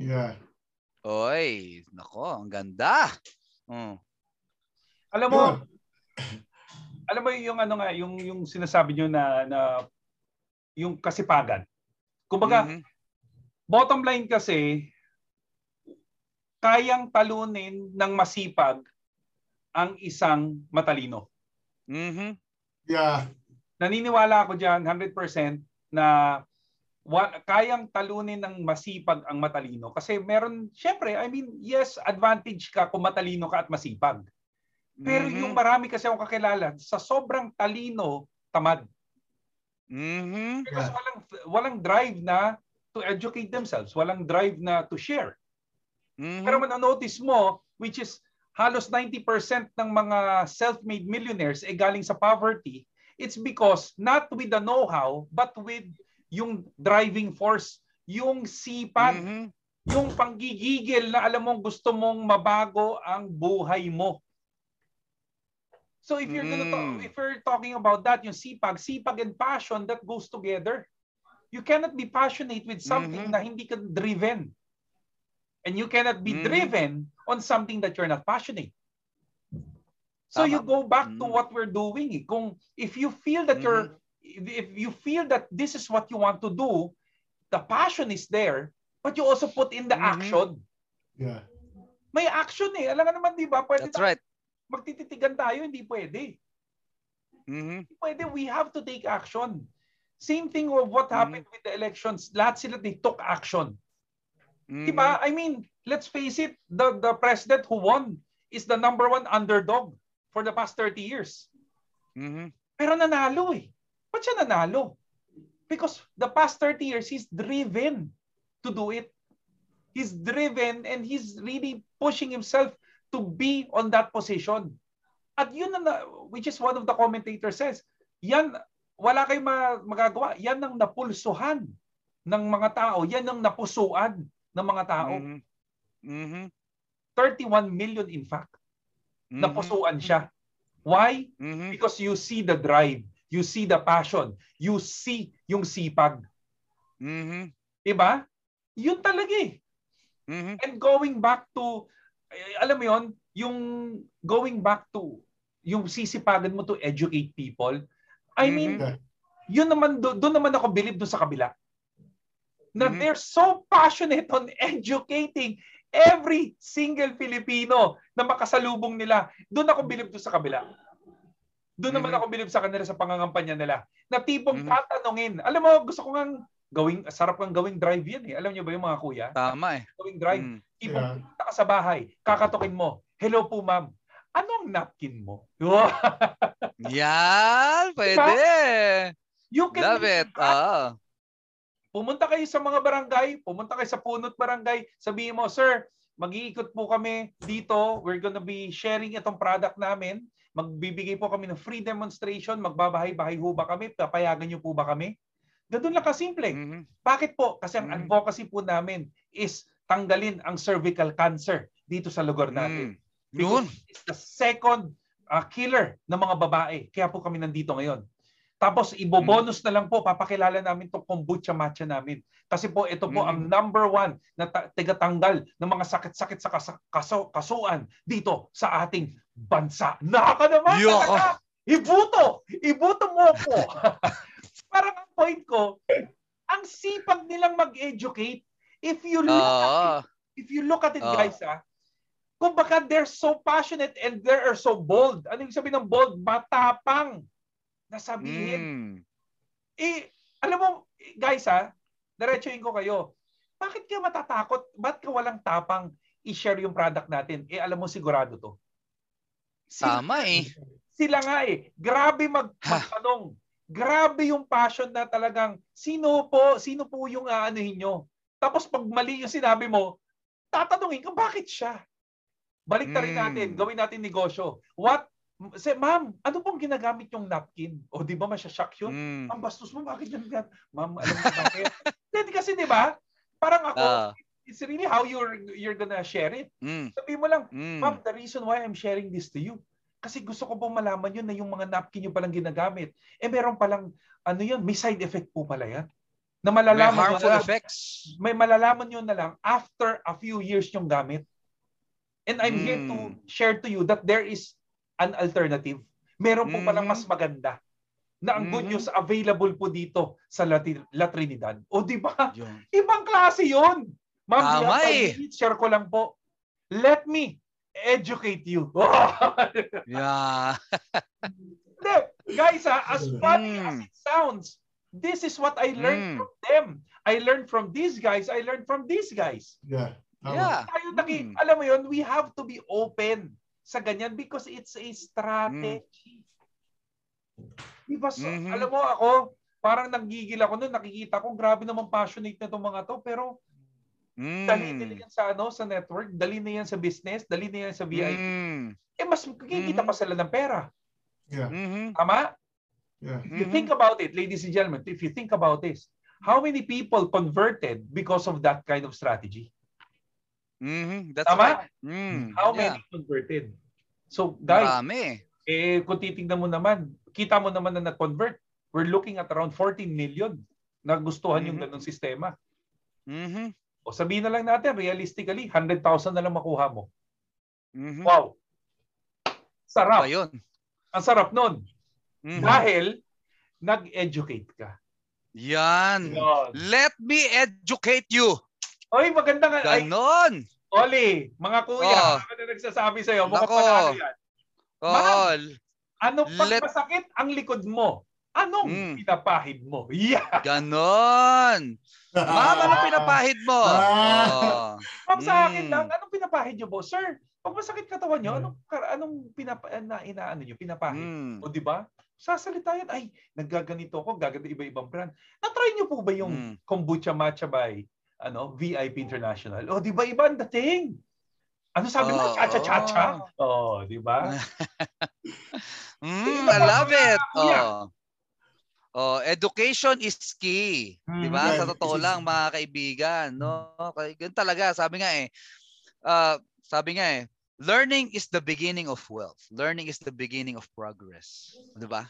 Yeah. Oy, nako, ang ganda. Mm. Alam mo, alam mo yung ano nga, yung yung sinasabi niyo na na yung kasipagan. Kumbaga, Mhm. bottom line kasi kayang talunin ng masipag ang isang matalino. Mhm. Yeah. Naniniwala ako diyan 100% na wa- kayang talunin ng masipag ang matalino kasi meron syempre I mean yes advantage ka kung matalino ka at masipag. Pero Mhm. yung marami kasi akong kakilala sa sobrang talino tamad. Mhm. Because Yeah. walang walang drive na to educate themselves, walang drive na to share. Mhm. Pero manonotice mo, which is halos 90% ng mga self-made millionaires ay galing sa poverty, it's because not with the know-how, but with yung driving force, yung sipag, Mhm. yung panggigigil na alam mong gusto mong mabago ang buhay mo. So if you're gonna talk, Mm. if you're talking about that, yung sipag, sipag and passion that goes together. You cannot be passionate with something Mhm. na hindi ka driven. And you cannot be Mhm. driven on something that you're not passionate. So Tama. you go back to Mhm. what we're doing. Kung if you feel that you're if if you feel that this is what you want to do, the passion is there, but you also put in the Mhm. action. Yeah. May action eh. Alam naman, di ba? Pwede That's tayo- right. magtititigan tayo, hindi pwede. Mhm. Hindi pwede. We have to take action. Same thing of what happened with the elections. Lahat sila, they took action. Di Mhm. ba? I mean, let's face it, the, the president who won is the number one underdog for the past 30 years. Mhm. Pero nanalo eh. Ba't siya nanalo? Because the past 30 years, he's driven to do it. He's driven and he's really pushing himself to be on that position. At yun na, which is one of the commentators says, yan, wala kayong ma- magagawa. Yan ang napulsuhan ng mga tao. Yan ang napusuan ng mga tao. Mhm. Mhm. 31 million in fact. Mhm. Napusuan siya. Why? Mhm. Because you see the drive, you see the passion, you see yung sipag. Mhm. Diba? Yun talaga eh. Mhm. And going back to, alam mo yon yung going back to, yung sisipagan mo to educate people, I mean, Mhm. yun naman, do- doon naman ako believe doon sa kabila. Na Mhm. they're so passionate on educating every single Filipino na makasalubong nila. Doon ako believe doon sa kabila. Doon naman Mhm. ako believe sa kanila sa pangangampanya nila. Na tipong Mhm. tatanungin. Alam mo, gusto ko ngang gawing, sarap kang gawing drive yan eh. Alam niyo ba yung mga kuya? Tama eh. Gawing drive. Mm. Tipong Yeah. punta ka sa bahay, kakatukin mo, hello po ma'am, anong napkin mo? Yan, pwede. you can Love it. Ah. Pumunta kayo sa mga barangay, pumunta kayo sa punot barangay, sabihin mo, sir, mag-iikot po kami dito, we're gonna be sharing itong product namin, magbibigay po kami ng free demonstration, magbabahay-bahay ho ba kami, papayagan niyo po ba kami? Ganun lang kasimple. Mhm. Bakit po? Kasi ang Mm. advocacy po namin is tanggalin ang cervical cancer dito sa lugar natin. Mm. Yun. It's the second uh, killer ng mga babae. Kaya po kami nandito ngayon. Tapos ibobonus na lang po, papakilala namin itong kombucha matcha namin. Kasi po ito po Mhm. ang number one na ta- tigatanggal ng mga sakit-sakit sa kas- kaso- kasuan dito sa ating bansa. Naka naman Yoko. talaga! Ibuto! Ibuto mo po! Parang ang point ko, ang sipag nilang mag-educate. If you look at it, if you look at it Ah. guys ah, kung baka they're so passionate and they are so bold. Ano yung sabihin ng bold? Matapang na sabihin. Mm. Eh, alam mo, guys ha, diretsuhin ko kayo. Bakit ka matatakot? Ba't ka walang tapang i-share yung product natin? Eh, alam mo sigurado to. Sila, Tama eh. sila nga eh. Grabe mag magtanong. Grabe yung passion na talagang sino po, sino po yung aanuhin nyo? Tapos pag mali yung sinabi mo, tatanungin ka, bakit siya? Balik na rin Mm. natin, gawin natin negosyo. What? Say, ma'am, ano pong ginagamit yung napkin? O di ba masya-shock yun? Mm. Ang bastos mo, bakit yan? Ma'am, alam mo bakit? Hindi kasi di ba? Parang ako, Ah. it's really how you're you're gonna share it. Mm. Sabi mo lang, Mm. Ma'am, the reason why I'm sharing this to you, kasi gusto ko pong malaman yun na yung mga napkin nyo palang ginagamit. Eh meron palang, ano yun, may side effect po pala yan. na May malalaman nyo harmful na effects. may malalaman nyo na lang after a few years yung gamit. And I'm here to Mm. share to you that there is an alternative. Meron po palang Mhm. mas maganda na ang good Mhm. news available po dito sa La, La Trinidad. O di ba? Ibang klase yun. Ma'am, Tama eh. share ko lang po. Let me educate you. Yeah. Hindi. Guys, ha, as funny as Mm. it sounds, this is what I learned Mm. from them. I learned from these guys. I learned from these guys. Yeah. Tama. Yeah. Tayo naki, Mm. alam mo yun, we have to be open sa ganyan because it's a strategy. Diba, so, Mhm. alam mo ako, parang nanggigil ako noon, nakikita ko, grabe naman passionate na itong mga to, pero dali nila Mm. yan sa, ano, sa network, dali na yan sa business, dali na yan sa VIP. Mm. Eh, mas kikita Mhm. pa sila ng pera. Yeah. Mhm. Tama? Yeah. If you think about it, ladies and gentlemen, if you think about this, how many people converted because of that kind of strategy? Mhm. That's Tama? right. Mm. How Yeah. many converted? So, guys, Marami. eh, kung titignan mo naman, kita mo naman na nag-convert. We're looking at around 14 million na gustuhan yung Mhm. ganong sistema. Mhm. O sabihin na lang natin, realistically, 100,000 na lang makuha mo. Mhm. Wow! Sarap. Ba yun? Ang sarap nun. Mhm. Dahil, nag-educate ka. Yan. Yun. Let me educate you. Oy, maganda nga. Ay, Ganon. Oli, mga kuya, Oh. ano na nagsasabi sa'yo? Mukhang Nako. panalo yan. Oh, Ano pag Let- masakit ang likod mo? Anong Mm. pinapahid mo? Yeah. ganon. Ma'am, anong pinapahid mo? Ah. Oh. Ma'am, sa akin Mm. lang, anong pinapahid nyo, boss? Sir, pag masakit katawan nyo, Mm. anong, anong pinapa, na, inaano nyo, pinapahid? Mm. O di ba? Sasalita yan, ay, naggaganito ako, gaganito iba-ibang brand. Na-try nyo po ba yung Mm. kombucha matcha by ano, VIP International? O di ba iba ang dating? Ano sabi mo? Oo. Cha-cha-cha-cha? Oh, di ba? Mm, I love it. kuya. Oh. Oh, education is key. 'Di Mm, ba? yeah, Sa totoo is. lang mga kaibigan, no? Kaya ganun talaga, sabi nga eh. ah, sabi nga eh, learning is the beginning of wealth. Learning is the beginning of progress. 'Di ba?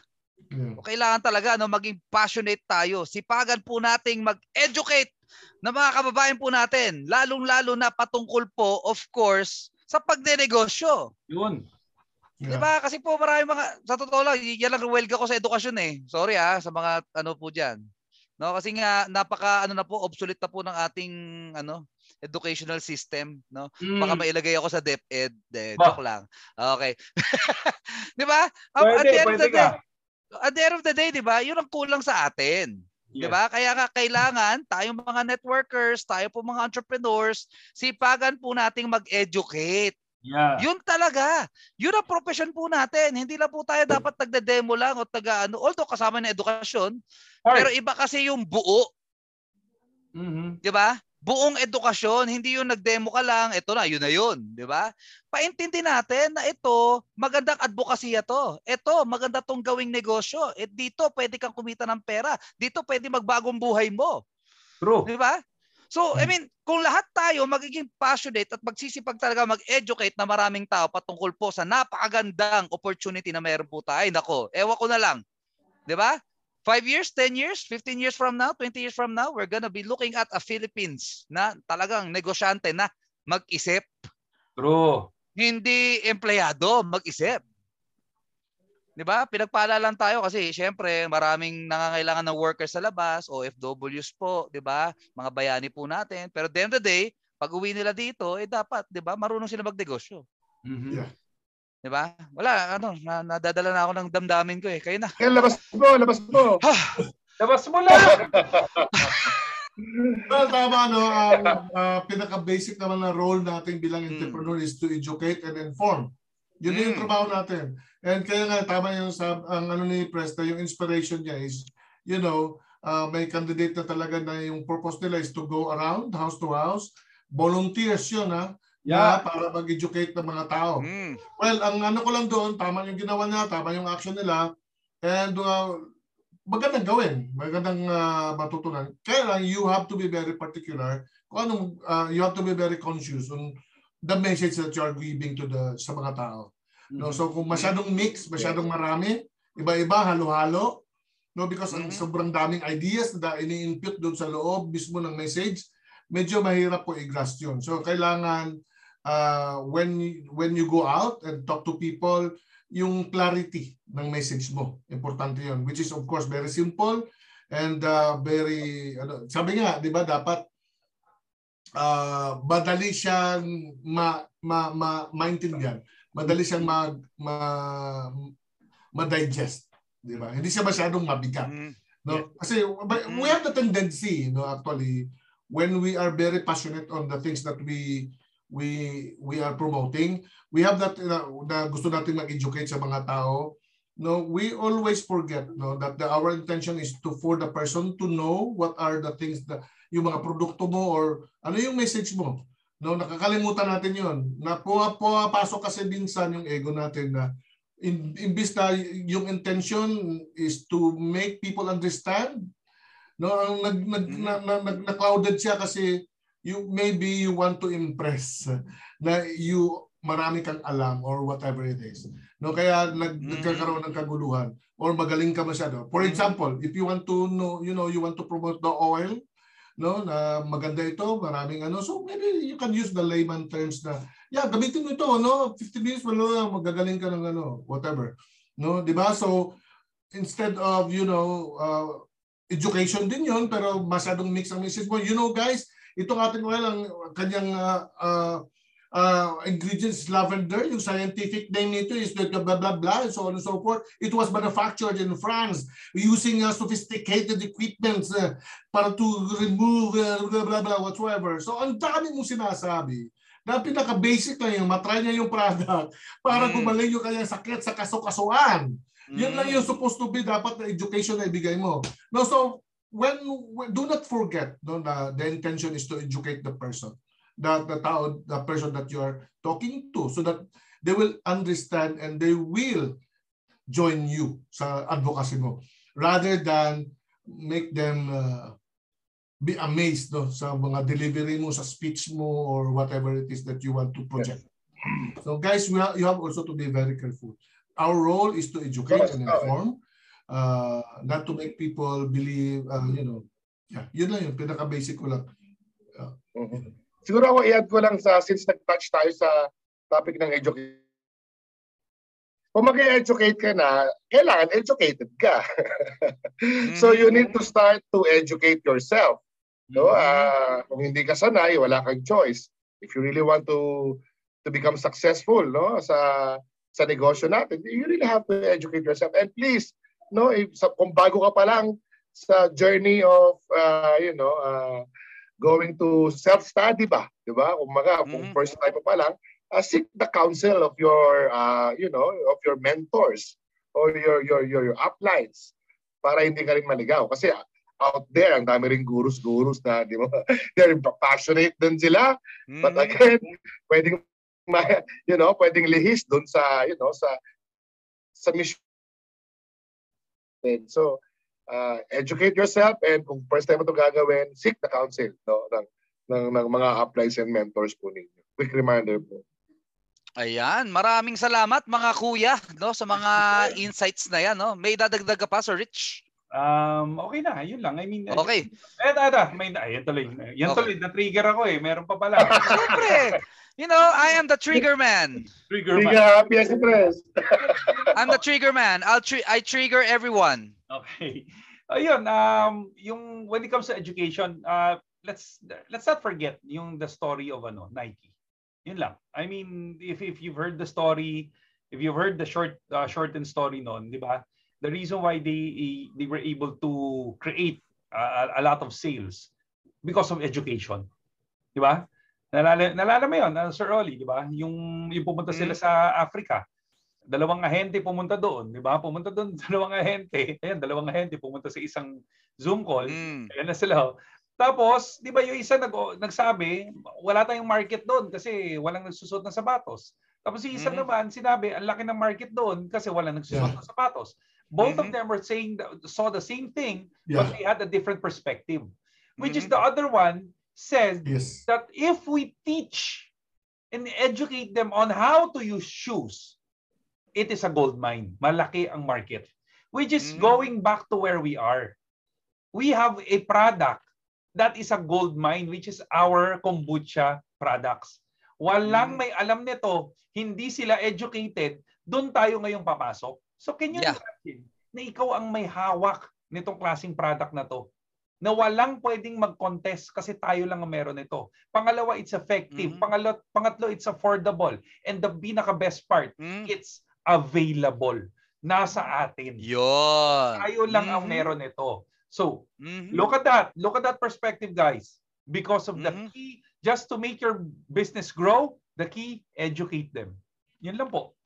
O Kailangan talaga no maging passionate tayo. Sipagan po nating mag-educate na mga kababayan po natin, lalong-lalo na patungkol po of course sa pagnenegosyo. Yun. Yeah. Diba? Kasi po marami mga, sa totoo lang, yan lang welga ko sa edukasyon eh. Sorry ah, sa mga ano po dyan. No, kasi nga napaka ano na po obsolete na po ng ating ano educational system, no? Baka Mm. mailagay ako sa DepEd. De, Bah. joke lang. Okay. 'Di ba? At Pwede, the end of the day, ka. at the end of the day, 'di ba? 'Yun ang kulang sa atin. 'Di ba? Kaya nga kailangan tayong mga networkers, tayo po mga entrepreneurs, sipagan po nating mag-educate. Yeah. Yun talaga. Yun ang profession po natin. Hindi lang po tayo dapat nagde-demo lang o taga ano. Although kasama ng edukasyon, Part. pero iba kasi yung buo, Mhm. 'di ba? Buong edukasyon, hindi yung nag-demo ka lang, ito na, yun na yun, 'di ba? Paintindi natin na ito, magandang advokasya to. Ito, maganda tong gawing negosyo. At dito pwede kang kumita ng pera. Dito pwede magbagong buhay mo. True. Di ba? So, I mean, kung lahat tayo magiging passionate at magsisipag talaga mag-educate na maraming tao patungkol po sa napakagandang opportunity na meron po tayo. Ay, nako, ewan ko na lang. Di ba? 5 years, 10 years, 15 years from now, 20 years from now, we're gonna be looking at a Philippines na talagang negosyante na mag-isip. True. Hindi empleyado, mag-isip. 'Di ba? Pinagpala lang tayo kasi syempre maraming nangangailangan ng workers sa labas, OFWs po, 'di ba? Mga bayani po natin. Pero at the end of the day, pag uwi nila dito, eh dapat, 'di ba? Marunong sila magnegosyo, Mhm. Yeah. 'Di ba? Wala ano, na, nadadala na ako ng damdamin ko eh. Kayo na. Kaya labas mo, labas mo. Labas mo lang. Well, tama, no? Ang ah, pinaka-basic naman na role natin bilang Mm. entrepreneur is to educate and inform. Yun yung Mm. trabaho natin. And kaya nga, tama yung sa, ang ano ni Presta, yung inspiration niya is, you know, ah, may candidate na talaga na yung purpose nila is to go around house to house. Volunteers yun, ha? Yeah. Na para mag-educate ng mga tao. Mm. Well, ang ano ko lang doon, tama yung ginawa niya, tama yung action nila, and uh, magandang gawin, magandang uh, matutunan. Kaya lang, you have to be very particular, kung anong, uh, you have to be very conscious on the message that you are giving to the sa mga tao. No? So kung masyadong mix, masyadong marami, iba-iba, halo-halo, no because ang Mhm. sobrang daming ideas na ini-input doon sa loob mismo ng message medyo mahirap po i-grasp yun so kailangan uh, when you- when you go out and talk to people yung clarity ng message mo importante yun. Which is of course very simple and uh, very ano sabi nga 'di ba dapat uh, madali siyang ma, ma, ma, maintindihan. Madali siyang mag ma, ma-digest di ba? Hindi siya masyadong mabigat Mhm. No, kasi we have the tendency, no, actually, when we are very passionate on the things that we we we are promoting, we have that uh, na gusto nating mag-educate sa mga tao. No, we always forget no that the, our intention is to for the person to know what are the things that yung mga produkto mo or ano yung message mo. No, nakakalimutan natin 'yon. Na puwa, pasok kasi minsan yung ego natin na in, imbis na yung intention is to make people understand no ang nag nag Mhm. na, na, nag- na clouded siya kasi you maybe you want to impress na you marami kang alam or whatever it is no kaya nag, Mhm. nagkakaroon ng kaguluhan or magaling ka masyado for Mhm. example if you want to know you know you want to promote the oil no na maganda ito maraming ano so maybe you can use the layman terms na yeah, gamitin mo ito, no? 15 minutes mo lang, magagaling ka ng ano, whatever. No, di ba? So, instead of, you know, uh, education din yon pero masyadong mix ang message mo. You know, guys, itong ating oil, ang kanyang uh, uh, uh, ingredients lavender, yung scientific name nito is the blah, blah, blah, and so on and so forth. It was manufactured in France using uh, sophisticated equipment uh, para to remove uh, blah, blah, blah, whatsoever. So, ang dami mong sinasabi na pinaka-basic lang yung matry niya yung product para Mm. gumaling yung kanyang sakit sa kaso-kasuan. Yun lang yung supposed to be dapat na education na ibigay mo. No, so when, when do not forget no, na the intention is to educate the person, the, the tao, the person that you are talking to so that they will understand and they will join you sa advocacy mo rather than make them uh, be amazed no sa mga delivery mo sa speech mo or whatever it is that you want to project. So guys, we have, you have also to be very careful. Our role is to educate and inform, uh, not to make people believe, uh, you know, yeah, yun lang yun, pinaka-basic ko lang. Mhm. Siguro ako i-add ko lang sa since nag-touch tayo sa topic ng education. Kung mag-educate ka na, kailangan educated ka. so you need to start to educate yourself. No, Ah, kung hindi ka sanay, wala kang choice. If you really want to to become successful, no, sa sa negosyo natin, you really have to educate yourself. And please, no, if, sa, kung bago ka pa lang sa journey of, uh, you know, uh, going to self-study ba, di ba? Kung mga, kung Mhm. first time pa pa lang, uh, seek the counsel of your, uh, you know, of your mentors or your your your, your uplines para hindi ka rin maligaw. Kasi out there, ang dami ring gurus-gurus na, di ba? They're passionate din sila. But Mhm. again, pwedeng you know, pwedeng lihis doon sa, you know, sa sa mission. So, uh, educate yourself and kung first time mo ito gagawin, seek the counsel no, ng, ng, ng mga uplines and mentors po ninyo. Quick reminder po. Ayan, maraming salamat mga kuya no sa mga insights na yan no. May dadagdag ka pa Sir Rich? Um, okay na, yun lang. I mean, Okay. Eh, tada, may na, yan tuloy. Yan Okay. tuloy, na-trigger ako eh. Meron pa pala. Siyempre. You know, I am the trigger man. trigger man. ka happy as press. I'm the trigger man. I'll tri- I trigger everyone. Okay. Ayun, um, yung when it comes to education, uh, let's let's not forget yung the story of ano, Nike. Yun lang. I mean, if if you've heard the story, if you've heard the short uh, shortened story noon, 'di ba? The reason why they they were able to create uh, a lot of sales because of education. 'Di ba? Nalala, nalala mo 'yon, uh, Sir Oli, 'di ba? Yung yung pumunta sila Mm. sa Africa dalawang ahente pumunta doon, 'di ba? Pumunta doon dalawang ahente. Ayan, dalawang ahente pumunta sa isang Zoom call. Mm. Ayan na sila. oh. Tapos, 'di ba, yung isa nag nagsabi, wala tayong market doon kasi walang nagsusot ng sapatos. Tapos yung isa Mhm. naman sinabi, ang laki ng market doon kasi walang nagsusot Yeah. ng sapatos. Both of Mhm. them were saying that, saw the same thing, Yeah. but they had a different perspective. Which is Mhm. the other one said Yes. that if we teach and educate them on how to use shoes, it is a gold mine. Malaki ang market. which is Mhm. going back to where we are. We have a product that is a gold mine, which is our kombucha products. Walang Mhm. may alam nito, hindi sila educated, doon tayo ngayong papasok. So can you Yeah. imagine na ikaw ang may hawak nitong klaseng product na to? Na walang pwedeng mag-contest kasi tayo lang ang meron nito. Pangalawa, it's effective. Mhm. Pangalo, pangatlo, it's affordable. And the pinaka best part, Mm. it's available. Nasa atin. Yun. Tayo lang ang Mhm. meron nito. So, Mhm. look at that. Look at that perspective, guys. Because of the Mhm. key, just to make your business grow, the key, educate them. Yun lang po.